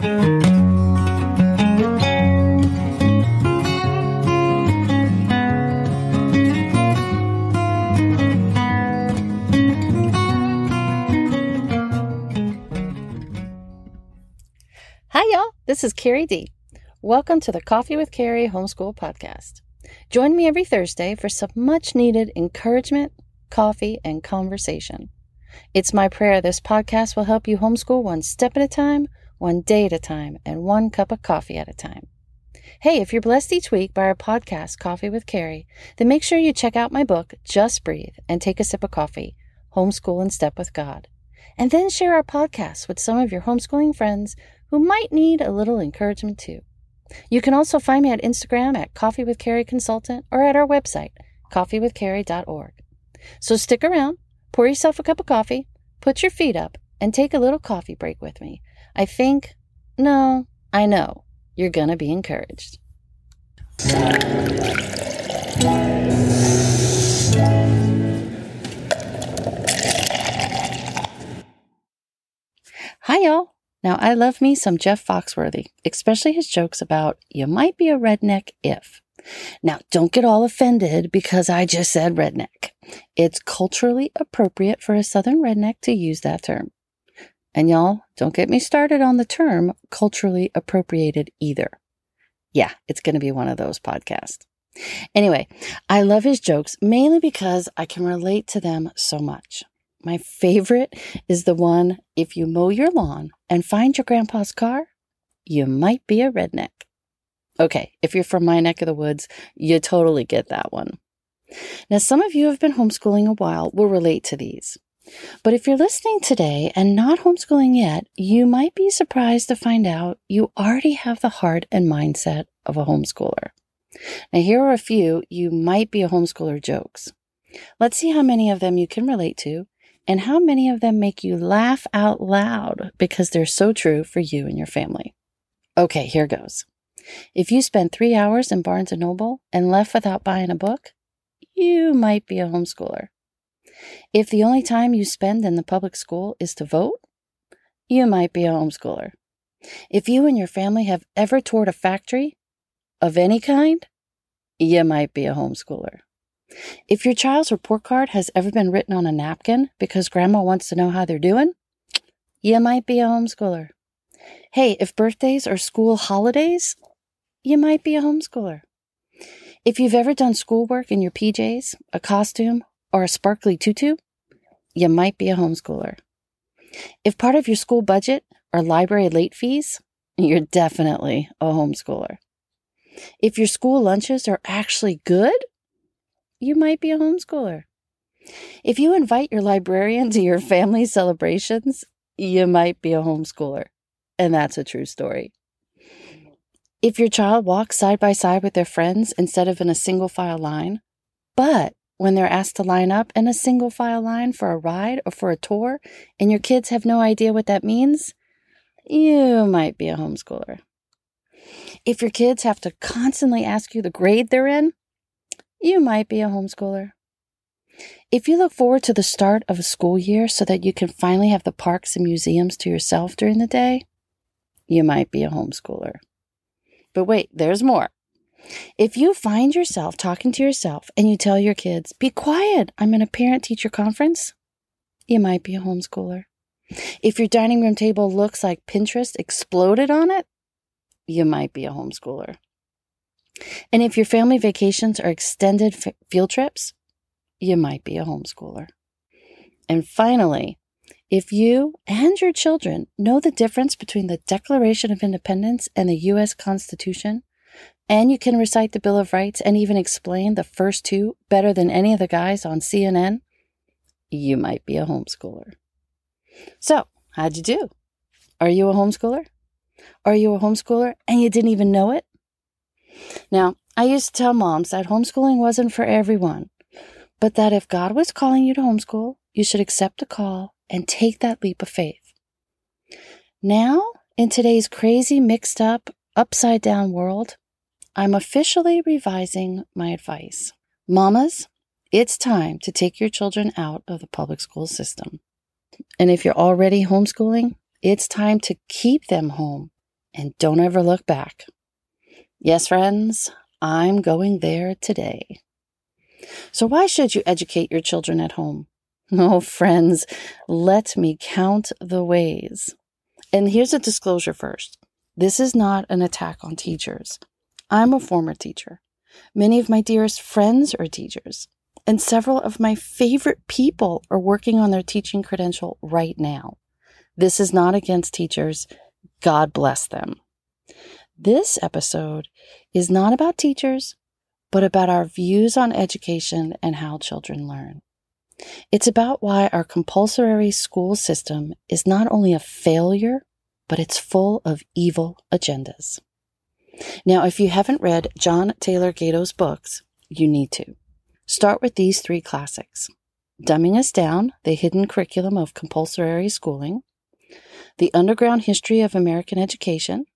Hi, y'all. This is Carrie D. Welcome to the Coffee with Carrie Homeschool Podcast. Join me every Thursday for some much needed encouragement, coffee, and conversation. It's my prayer this podcast will help you homeschool one step at a time, one day at a time, and one cup of coffee at a time. Hey, if you're blessed each week by our podcast, Coffee with Carrie, then make sure you check out my book, Just Breathe, and take a sip of coffee, Homeschool in Step with God. And then share our podcast with some of your homeschooling friends who might need a little encouragement too. You can also find me at Instagram at Coffee with Carrie Consultant or at our website, coffeewithcarrie.org. So stick around, pour yourself a cup of coffee, put your feet up, and take a little coffee break with me. I think, no, I know, you're going to be encouraged. Hi, y'all. Now, I love me some Jeff Foxworthy, especially his jokes about you might be a redneck if. Now, don't get all offended because I just said redneck. It's culturally appropriate for a Southern redneck to use that term. And y'all, don't get me started on the term culturally appropriated either. Yeah, it's going to be one of those podcasts. Anyway, I love his jokes mainly because I can relate to them so much. My favorite is the one if you mow your lawn and find your grandpa's car, you might be a redneck. Okay, if you're from my neck of the woods, you totally get that one. Now, some of you have been homeschooling a while will relate to these. But if you're listening today and not homeschooling yet, you might be surprised to find out you already have the heart and mindset of a homeschooler. Now, here are a few you might be a homeschooler jokes. Let's see how many of them you can relate to and how many of them make you laugh out loud because they're so true for you and your family. Okay, here goes. If you spent three hours in Barnes & Noble and left without buying a book, you might be a homeschooler. If the only time you spend in the public school is to vote, you might be a homeschooler. If you and your family have ever toured a factory of any kind, you might be a homeschooler. If your child's report card has ever been written on a napkin because grandma wants to know how they're doing, you might be a homeschooler. Hey, if birthdays are school holidays, you might be a homeschooler. If you've ever done schoolwork in your PJs, a costume, or a sparkly tutu, you might be a homeschooler. If part of your school budget are library late fees, you're definitely a homeschooler. If your school lunches are actually good, you might be a homeschooler. If you invite your librarian to your family celebrations, you might be a homeschooler. And that's a true story. If your child walks side by side with their friends instead of in a single file line, but when they're asked to line up in a single file line for a ride or for a tour, and your kids have no idea what that means, you might be a homeschooler. If your kids have to constantly ask you the grade they're in, you might be a homeschooler. If you look forward to the start of a school year so that you can finally have the parks and museums to yourself during the day, you might be a homeschooler. But wait, there's more. If you find yourself talking to yourself and you tell your kids, be quiet, I'm in a parent teacher conference, you might be a homeschooler. If your dining room table looks like Pinterest exploded on it, you might be a homeschooler. And if your family vacations are extended f- field trips, you might be a homeschooler. And finally, if you and your children know the difference between the Declaration of Independence and the U.S. Constitution, and you can recite the Bill of Rights and even explain the first two better than any of the guys on CNN, you might be a homeschooler. So, how'd you do? Are you a homeschooler? Are you a homeschooler and you didn't even know it? Now, I used to tell moms that homeschooling wasn't for everyone, but that if God was calling you to homeschool, you should accept the call and take that leap of faith. Now, in today's crazy, mixed up, upside down world, I'm officially revising my advice. Mamas, it's time to take your children out of the public school system. And if you're already homeschooling, it's time to keep them home and don't ever look back. Yes, friends, I'm going there today. So, why should you educate your children at home? Oh, friends, let me count the ways. And here's a disclosure first this is not an attack on teachers. I'm a former teacher. Many of my dearest friends are teachers, and several of my favorite people are working on their teaching credential right now. This is not against teachers. God bless them. This episode is not about teachers, but about our views on education and how children learn. It's about why our compulsory school system is not only a failure, but it's full of evil agendas. Now, if you haven't read John Taylor Gatto's books, you need to. Start with these three classics Dumbing Us Down, The Hidden Curriculum of Compulsory Schooling, The Underground History of American Education,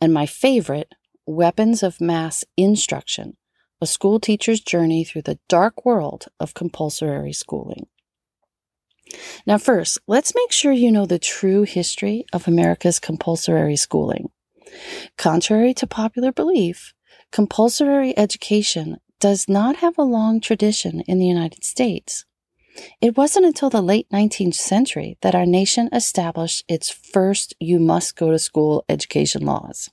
and my favorite, Weapons of Mass Instruction a school teacher's journey through the dark world of compulsory schooling. Now, first, let's make sure you know the true history of America's compulsory schooling. Contrary to popular belief, compulsory education does not have a long tradition in the United States. It wasn't until the late 19th century that our nation established its first you must go to school education laws.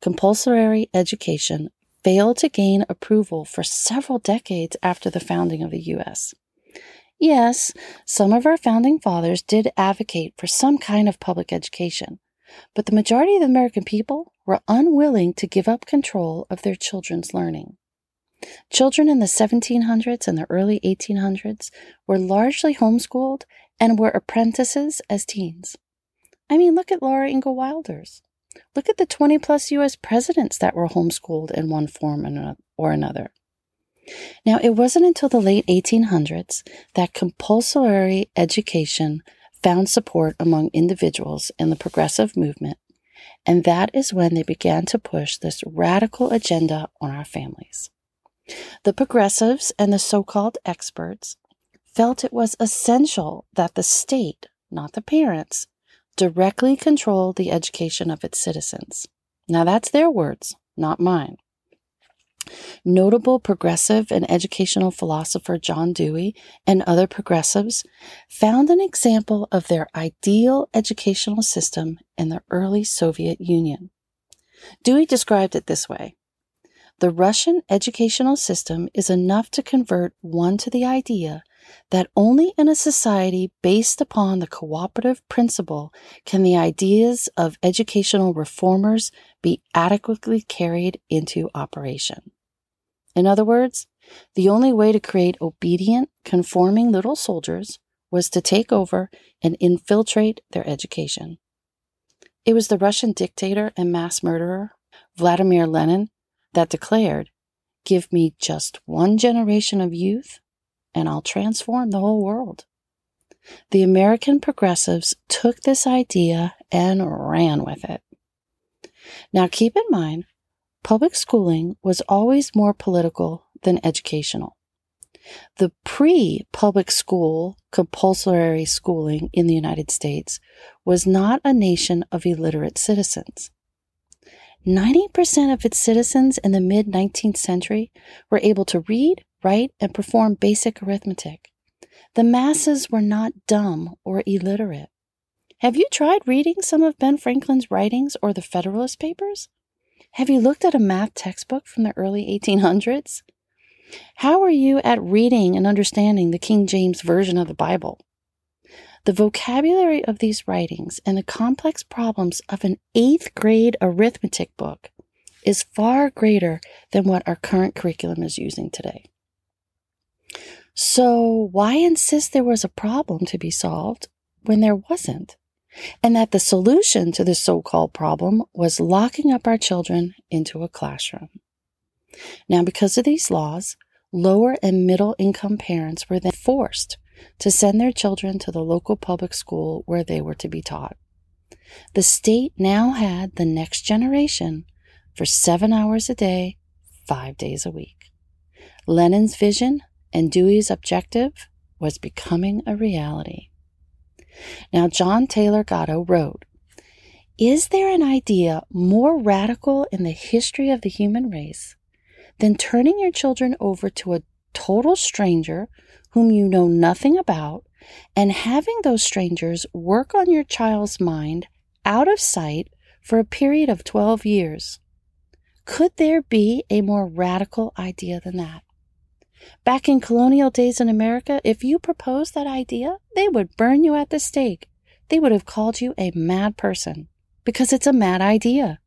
Compulsory education failed to gain approval for several decades after the founding of the U.S. Yes, some of our founding fathers did advocate for some kind of public education, but the majority of the American people were unwilling to give up control of their children's learning. Children in the 1700s and the early 1800s were largely homeschooled and were apprentices as teens. I mean, look at Laura Ingalls Wilder's. Look at the 20 plus U.S. presidents that were homeschooled in one form or another. Now, it wasn't until the late 1800s that compulsory education found support among individuals in the progressive movement, and that is when they began to push this radical agenda on our families. The progressives and the so called experts felt it was essential that the state, not the parents, directly control the education of its citizens. Now, that's their words, not mine. Notable progressive and educational philosopher John Dewey and other progressives found an example of their ideal educational system in the early Soviet Union. Dewey described it this way The Russian educational system is enough to convert one to the idea that only in a society based upon the cooperative principle can the ideas of educational reformers be adequately carried into operation. In other words, the only way to create obedient, conforming little soldiers was to take over and infiltrate their education. It was the Russian dictator and mass murderer, Vladimir Lenin, that declared, Give me just one generation of youth and I'll transform the whole world. The American progressives took this idea and ran with it. Now, keep in mind, public schooling was always more political than educational. The pre public school compulsory schooling in the United States was not a nation of illiterate citizens. 90% of its citizens in the mid 19th century were able to read, write, and perform basic arithmetic. The masses were not dumb or illiterate. Have you tried reading some of Ben Franklin's writings or the Federalist Papers? Have you looked at a math textbook from the early 1800s? How are you at reading and understanding the King James Version of the Bible? The vocabulary of these writings and the complex problems of an eighth grade arithmetic book is far greater than what our current curriculum is using today. So, why insist there was a problem to be solved when there wasn't? And that the solution to the so called problem was locking up our children into a classroom. Now, because of these laws, lower and middle income parents were then forced to send their children to the local public school where they were to be taught. The state now had the next generation for seven hours a day, five days a week. Lenin's vision and Dewey's objective was becoming a reality. Now, John Taylor Gatto wrote, Is there an idea more radical in the history of the human race than turning your children over to a total stranger whom you know nothing about and having those strangers work on your child's mind out of sight for a period of 12 years? Could there be a more radical idea than that? Back in colonial days in America, if you proposed that idea, they would burn you at the stake. They would have called you a mad person because it's a mad idea.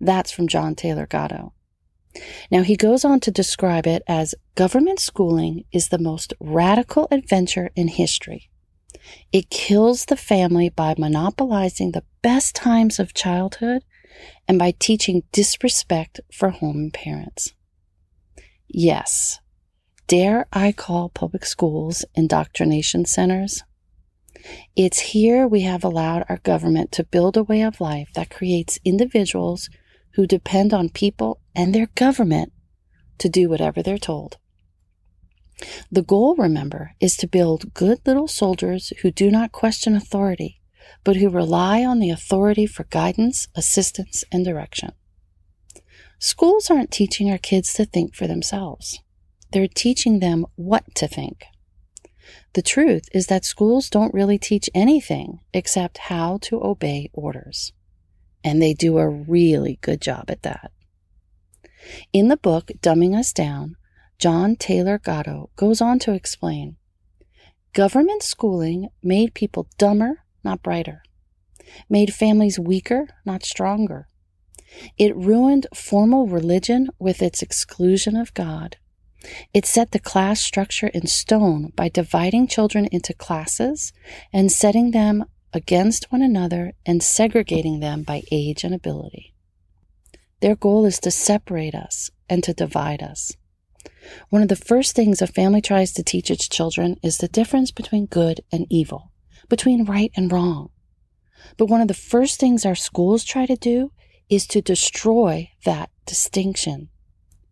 That's from John Taylor Gatto. Now, he goes on to describe it as government schooling is the most radical adventure in history. It kills the family by monopolizing the best times of childhood and by teaching disrespect for home and parents. Yes, dare I call public schools indoctrination centers? It's here we have allowed our government to build a way of life that creates individuals who depend on people and their government to do whatever they're told. The goal, remember, is to build good little soldiers who do not question authority, but who rely on the authority for guidance, assistance, and direction. Schools aren't teaching our kids to think for themselves. They're teaching them what to think. The truth is that schools don't really teach anything except how to obey orders. And they do a really good job at that. In the book, Dumbing Us Down, John Taylor Gatto goes on to explain government schooling made people dumber, not brighter, made families weaker, not stronger. It ruined formal religion with its exclusion of God it set the class structure in stone by dividing children into classes and setting them against one another and segregating them by age and ability. Their goal is to separate us and to divide us. One of the first things a family tries to teach its children is the difference between good and evil, between right and wrong. But one of the first things our schools try to do is to destroy that distinction.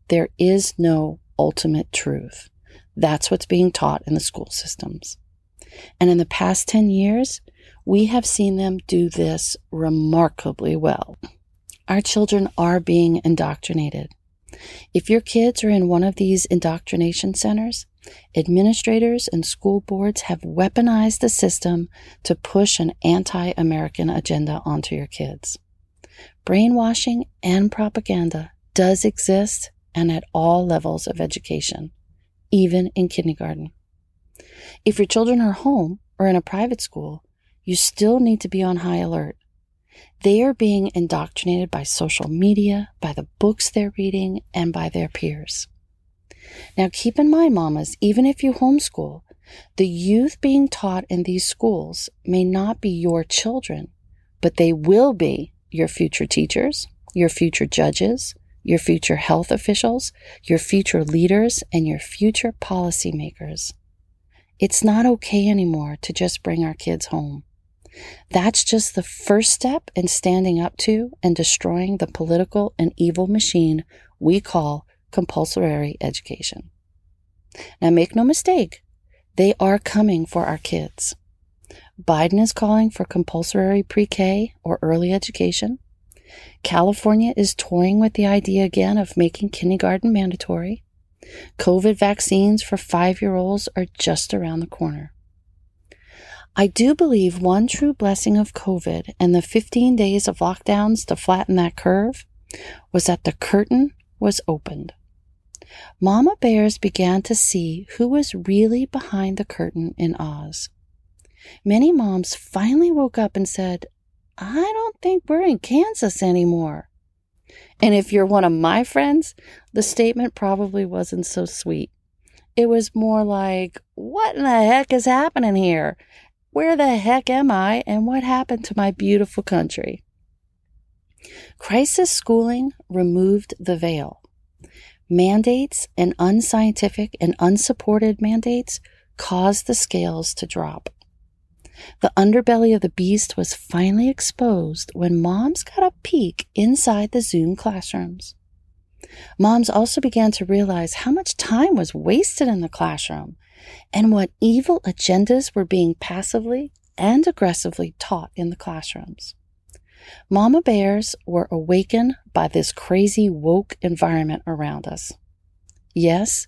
There is no ultimate truth. That's what's being taught in the school systems. And in the past 10 years, we have seen them do this remarkably well. Our children are being indoctrinated. If your kids are in one of these indoctrination centers, administrators and school boards have weaponized the system to push an anti American agenda onto your kids. Brainwashing and propaganda does exist and at all levels of education, even in kindergarten. If your children are home or in a private school, you still need to be on high alert. They are being indoctrinated by social media, by the books they're reading, and by their peers. Now, keep in mind, mamas, even if you homeschool, the youth being taught in these schools may not be your children, but they will be your future teachers, your future judges, your future health officials, your future leaders, and your future policymakers. It's not okay anymore to just bring our kids home. That's just the first step in standing up to and destroying the political and evil machine we call compulsory education. Now, make no mistake, they are coming for our kids. Biden is calling for compulsory pre K or early education. California is toying with the idea again of making kindergarten mandatory. COVID vaccines for five year olds are just around the corner. I do believe one true blessing of COVID and the 15 days of lockdowns to flatten that curve was that the curtain was opened. Mama Bears began to see who was really behind the curtain in Oz. Many moms finally woke up and said, I don't think we're in Kansas anymore. And if you're one of my friends, the statement probably wasn't so sweet. It was more like, What in the heck is happening here? Where the heck am I? And what happened to my beautiful country? Crisis schooling removed the veil. Mandates and unscientific and unsupported mandates caused the scales to drop. The underbelly of the beast was finally exposed when moms got a peek inside the Zoom classrooms. Moms also began to realize how much time was wasted in the classroom and what evil agendas were being passively and aggressively taught in the classrooms. Mama bears were awakened by this crazy woke environment around us. Yes,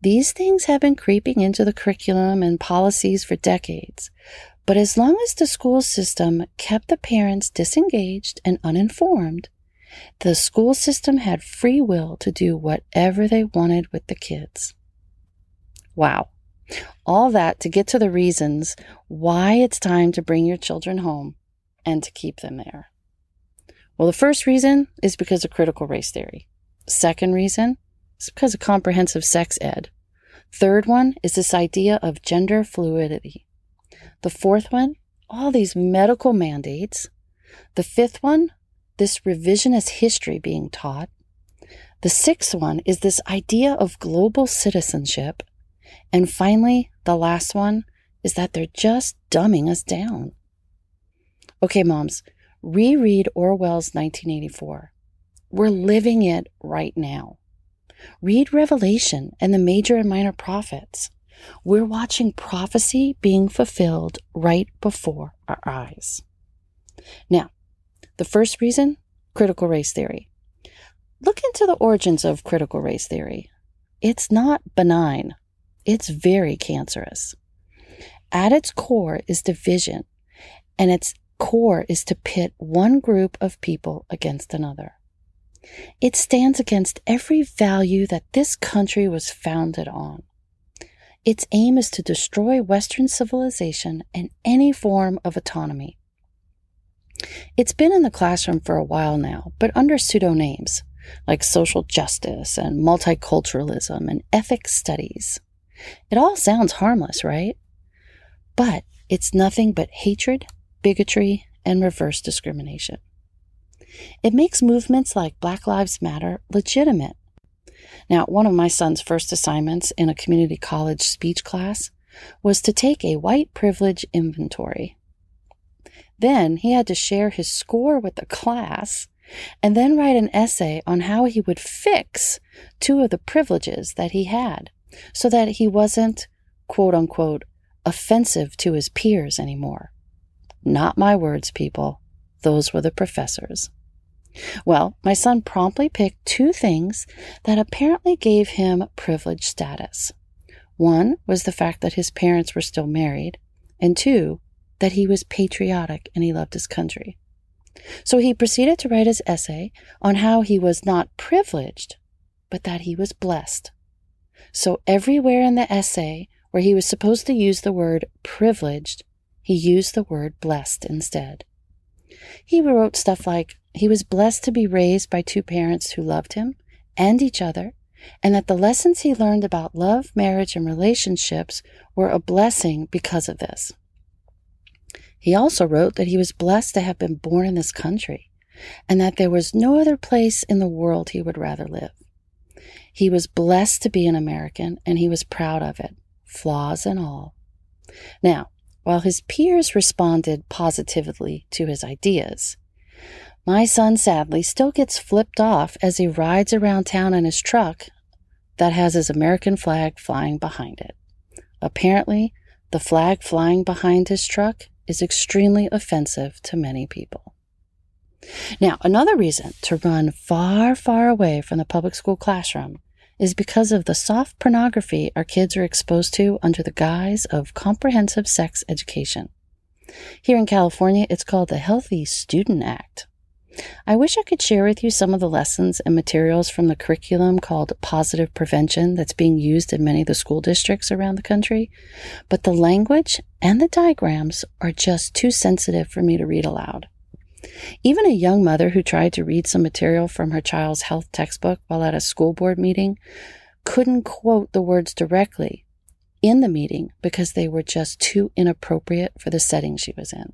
these things have been creeping into the curriculum and policies for decades, but as long as the school system kept the parents disengaged and uninformed, the school system had free will to do whatever they wanted with the kids. Wow. All that to get to the reasons why it's time to bring your children home and to keep them there. Well, the first reason is because of critical race theory. Second reason is because of comprehensive sex ed. Third one is this idea of gender fluidity. The fourth one, all these medical mandates. The fifth one, this revisionist history being taught. The sixth one is this idea of global citizenship. And finally, the last one is that they're just dumbing us down. Okay, moms, reread Orwell's 1984. We're living it right now. Read Revelation and the major and minor prophets. We're watching prophecy being fulfilled right before our eyes. Now, the first reason critical race theory. Look into the origins of critical race theory. It's not benign, it's very cancerous. At its core is division, and its core is to pit one group of people against another. It stands against every value that this country was founded on. Its aim is to destroy Western civilization and any form of autonomy. It's been in the classroom for a while now, but under pseudo names like social justice and multiculturalism and ethics studies. It all sounds harmless, right? But it's nothing but hatred, bigotry, and reverse discrimination. It makes movements like Black Lives Matter legitimate. Now, one of my son's first assignments in a community college speech class was to take a white privilege inventory. Then he had to share his score with the class and then write an essay on how he would fix two of the privileges that he had so that he wasn't, quote unquote, offensive to his peers anymore. Not my words, people. Those were the professors. Well, my son promptly picked two things that apparently gave him privileged status. One was the fact that his parents were still married, and two, that he was patriotic and he loved his country. So he proceeded to write his essay on how he was not privileged, but that he was blessed. So everywhere in the essay where he was supposed to use the word privileged, he used the word blessed instead. He wrote stuff like, he was blessed to be raised by two parents who loved him and each other, and that the lessons he learned about love, marriage, and relationships were a blessing because of this. He also wrote that he was blessed to have been born in this country, and that there was no other place in the world he would rather live. He was blessed to be an American, and he was proud of it, flaws and all. Now, while his peers responded positively to his ideas, my son sadly still gets flipped off as he rides around town in his truck that has his American flag flying behind it. Apparently, the flag flying behind his truck is extremely offensive to many people. Now, another reason to run far, far away from the public school classroom is because of the soft pornography our kids are exposed to under the guise of comprehensive sex education. Here in California, it's called the Healthy Student Act. I wish I could share with you some of the lessons and materials from the curriculum called Positive Prevention that's being used in many of the school districts around the country, but the language and the diagrams are just too sensitive for me to read aloud. Even a young mother who tried to read some material from her child's health textbook while at a school board meeting couldn't quote the words directly in the meeting because they were just too inappropriate for the setting she was in.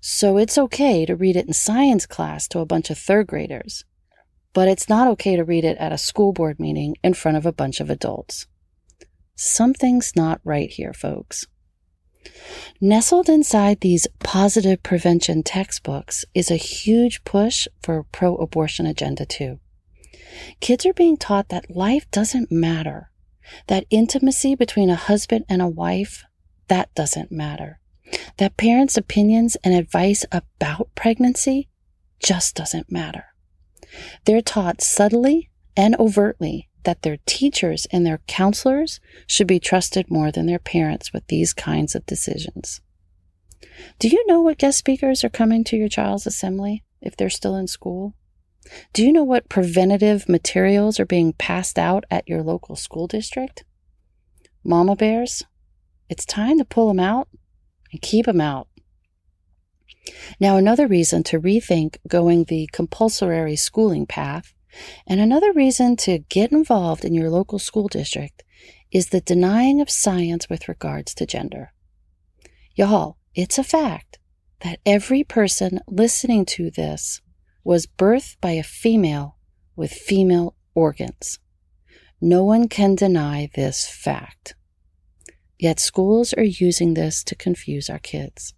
So it's okay to read it in science class to a bunch of third graders, but it's not okay to read it at a school board meeting in front of a bunch of adults. Something's not right here, folks. Nestled inside these positive prevention textbooks is a huge push for pro abortion agenda, too. Kids are being taught that life doesn't matter, that intimacy between a husband and a wife, that doesn't matter that parents' opinions and advice about pregnancy just doesn't matter. They're taught subtly and overtly that their teachers and their counselors should be trusted more than their parents with these kinds of decisions. Do you know what guest speakers are coming to your child's assembly if they're still in school? Do you know what preventative materials are being passed out at your local school district? Mama bears, it's time to pull them out and keep them out. Now, another reason to rethink going the compulsory schooling path, and another reason to get involved in your local school district, is the denying of science with regards to gender. Y'all, it's a fact that every person listening to this was birthed by a female with female organs. No one can deny this fact. Yet schools are using this to confuse our kids.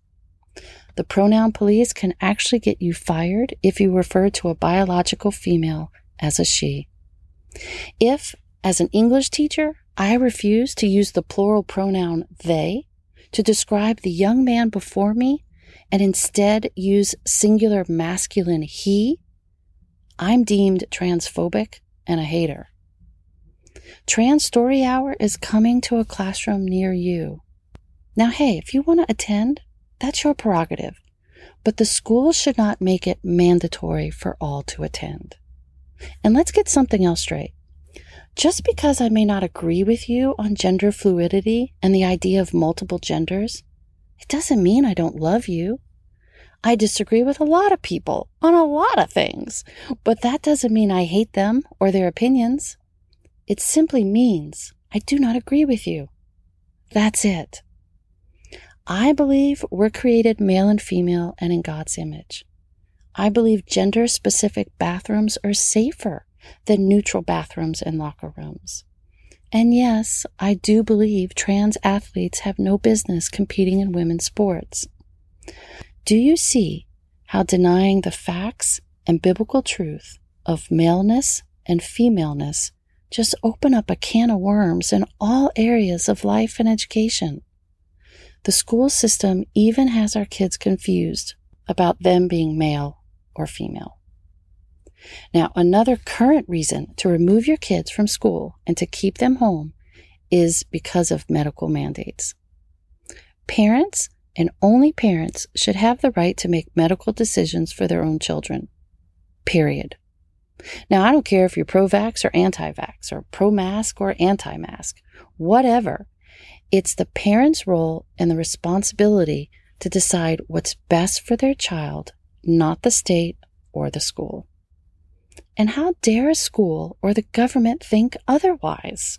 The pronoun police can actually get you fired if you refer to a biological female as a she. If, as an English teacher, I refuse to use the plural pronoun they to describe the young man before me and instead use singular masculine he, I'm deemed transphobic and a hater. Trans Story Hour is coming to a classroom near you. Now, hey, if you want to attend, that's your prerogative, but the school should not make it mandatory for all to attend. And let's get something else straight. Just because I may not agree with you on gender fluidity and the idea of multiple genders, it doesn't mean I don't love you. I disagree with a lot of people on a lot of things, but that doesn't mean I hate them or their opinions. It simply means I do not agree with you. That's it. I believe we're created male and female and in God's image. I believe gender specific bathrooms are safer than neutral bathrooms and locker rooms. And yes, I do believe trans athletes have no business competing in women's sports. Do you see how denying the facts and biblical truth of maleness and femaleness just open up a can of worms in all areas of life and education? The school system even has our kids confused about them being male or female. Now, another current reason to remove your kids from school and to keep them home is because of medical mandates. Parents and only parents should have the right to make medical decisions for their own children. Period. Now, I don't care if you're pro vax or anti vax or pro mask or anti mask, whatever. It's the parent's role and the responsibility to decide what's best for their child, not the state or the school. And how dare a school or the government think otherwise?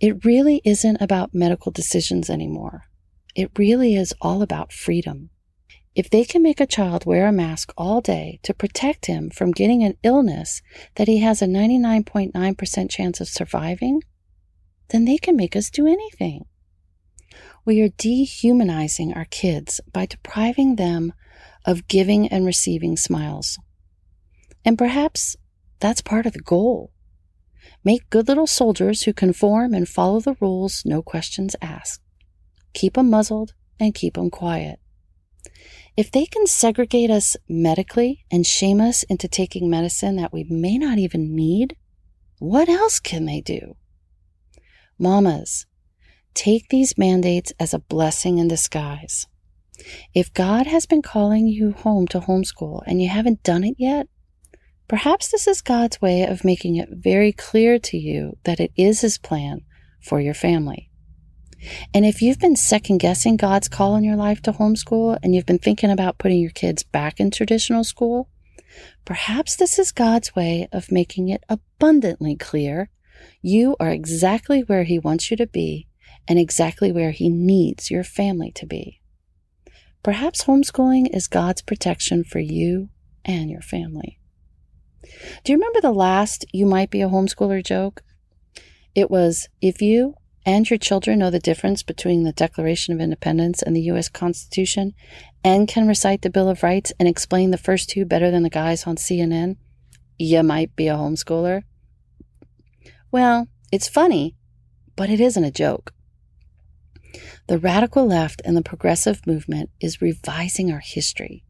It really isn't about medical decisions anymore. It really is all about freedom. If they can make a child wear a mask all day to protect him from getting an illness that he has a 99.9% chance of surviving, then they can make us do anything. We are dehumanizing our kids by depriving them of giving and receiving smiles. And perhaps that's part of the goal. Make good little soldiers who conform and follow the rules, no questions asked. Keep them muzzled and keep them quiet. If they can segregate us medically and shame us into taking medicine that we may not even need, what else can they do? Mamas, take these mandates as a blessing in disguise. If God has been calling you home to homeschool and you haven't done it yet, perhaps this is God's way of making it very clear to you that it is His plan for your family. And if you've been second guessing God's call in your life to homeschool and you've been thinking about putting your kids back in traditional school, perhaps this is God's way of making it abundantly clear you are exactly where He wants you to be and exactly where He needs your family to be. Perhaps homeschooling is God's protection for you and your family. Do you remember the last You Might Be a Homeschooler joke? It was if you and your children know the difference between the Declaration of Independence and the U.S. Constitution and can recite the Bill of Rights and explain the first two better than the guys on CNN, you might be a homeschooler. Well, it's funny, but it isn't a joke. The radical left and the progressive movement is revising our history.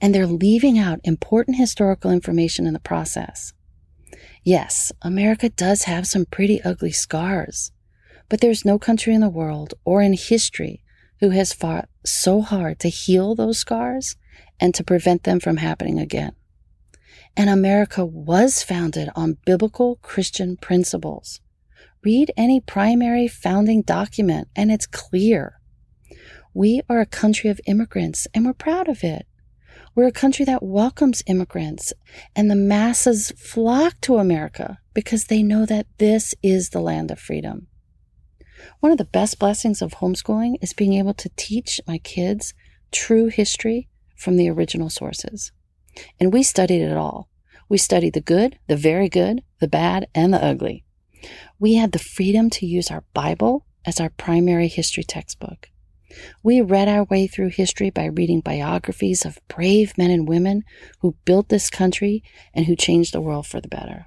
and they're leaving out important historical information in the process. Yes, America does have some pretty ugly scars, but there's no country in the world or in history who has fought so hard to heal those scars and to prevent them from happening again. And America was founded on biblical Christian principles. Read any primary founding document and it's clear. We are a country of immigrants and we're proud of it. We're a country that welcomes immigrants and the masses flock to America because they know that this is the land of freedom. One of the best blessings of homeschooling is being able to teach my kids true history from the original sources. And we studied it all. We studied the good, the very good, the bad, and the ugly. We had the freedom to use our Bible as our primary history textbook. We read our way through history by reading biographies of brave men and women who built this country and who changed the world for the better.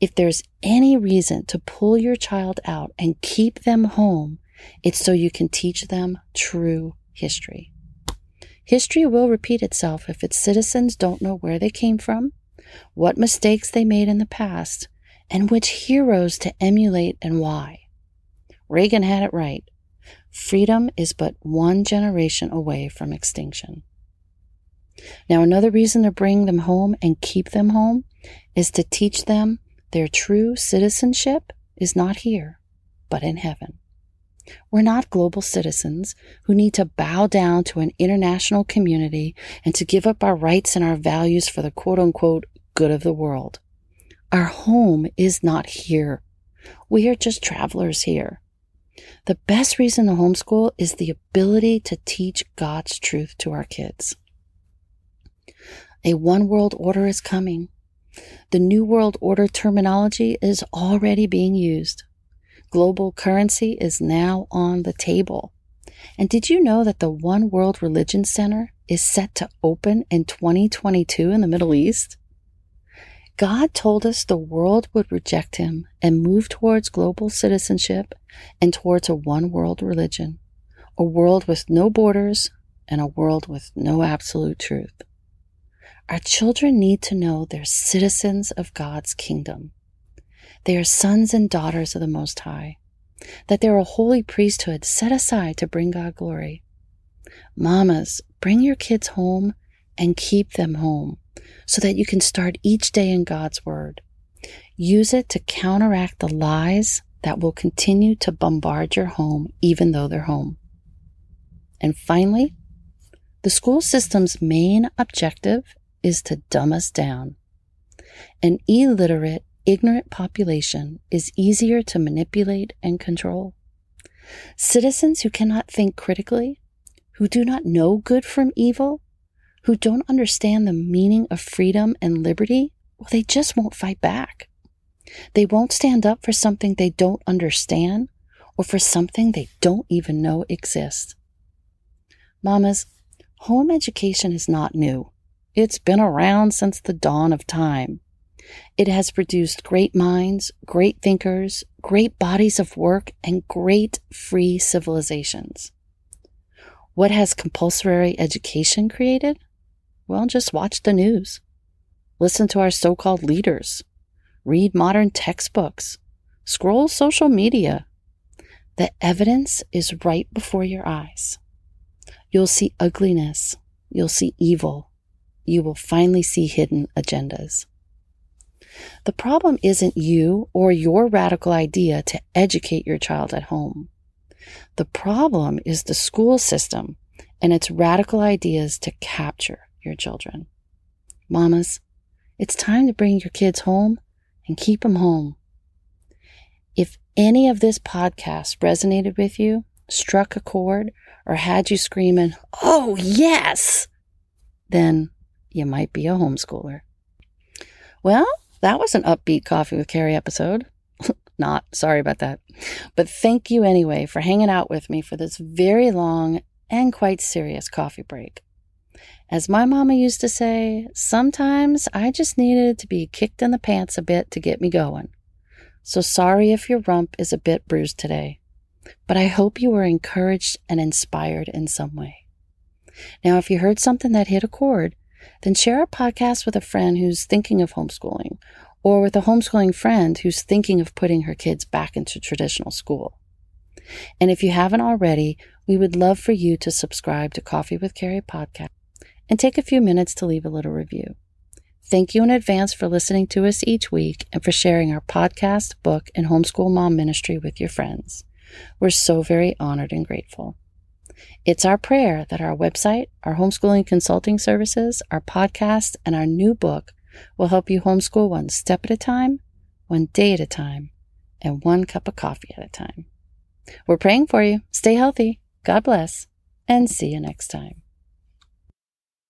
If there's any reason to pull your child out and keep them home, it's so you can teach them true history. History will repeat itself if its citizens don't know where they came from, what mistakes they made in the past, and which heroes to emulate and why. Reagan had it right. Freedom is but one generation away from extinction. Now, another reason to bring them home and keep them home is to teach them their true citizenship is not here, but in heaven. We're not global citizens who need to bow down to an international community and to give up our rights and our values for the quote unquote good of the world. Our home is not here. We are just travelers here. The best reason to homeschool is the ability to teach God's truth to our kids. A one world order is coming. The New World Order terminology is already being used. Global currency is now on the table. And did you know that the One World Religion Center is set to open in 2022 in the Middle East? God told us the world would reject him and move towards global citizenship and towards a one world religion, a world with no borders and a world with no absolute truth. Our children need to know they're citizens of God's kingdom. They are sons and daughters of the Most High, that they're a holy priesthood set aside to bring God glory. Mamas, bring your kids home and keep them home so that you can start each day in God's Word. Use it to counteract the lies that will continue to bombard your home, even though they're home. And finally, the school system's main objective is to dumb us down. An illiterate, ignorant population is easier to manipulate and control. Citizens who cannot think critically, who do not know good from evil, who don't understand the meaning of freedom and liberty, well, they just won't fight back. They won't stand up for something they don't understand or for something they don't even know exists. Mamas, home education is not new. It's been around since the dawn of time. It has produced great minds, great thinkers, great bodies of work, and great free civilizations. What has compulsory education created? Well, just watch the news. Listen to our so called leaders. Read modern textbooks. Scroll social media. The evidence is right before your eyes. You'll see ugliness. You'll see evil. You will finally see hidden agendas. The problem isn't you or your radical idea to educate your child at home. The problem is the school system and its radical ideas to capture your children. Mamas, it's time to bring your kids home and keep them home. If any of this podcast resonated with you, struck a chord, or had you screaming, Oh, yes, then you might be a homeschooler. Well, that was an upbeat Coffee with Carrie episode. Not, sorry about that. But thank you anyway for hanging out with me for this very long and quite serious coffee break. As my mama used to say, sometimes I just needed to be kicked in the pants a bit to get me going. So sorry if your rump is a bit bruised today, but I hope you were encouraged and inspired in some way. Now, if you heard something that hit a chord, then share our podcast with a friend who's thinking of homeschooling or with a homeschooling friend who's thinking of putting her kids back into traditional school. And if you haven't already, we would love for you to subscribe to Coffee with Carrie podcast and take a few minutes to leave a little review. Thank you in advance for listening to us each week and for sharing our podcast, book, and homeschool mom ministry with your friends. We're so very honored and grateful. It's our prayer that our website, our homeschooling consulting services, our podcast, and our new book will help you homeschool one step at a time, one day at a time, and one cup of coffee at a time. We're praying for you. Stay healthy. God bless. And see you next time.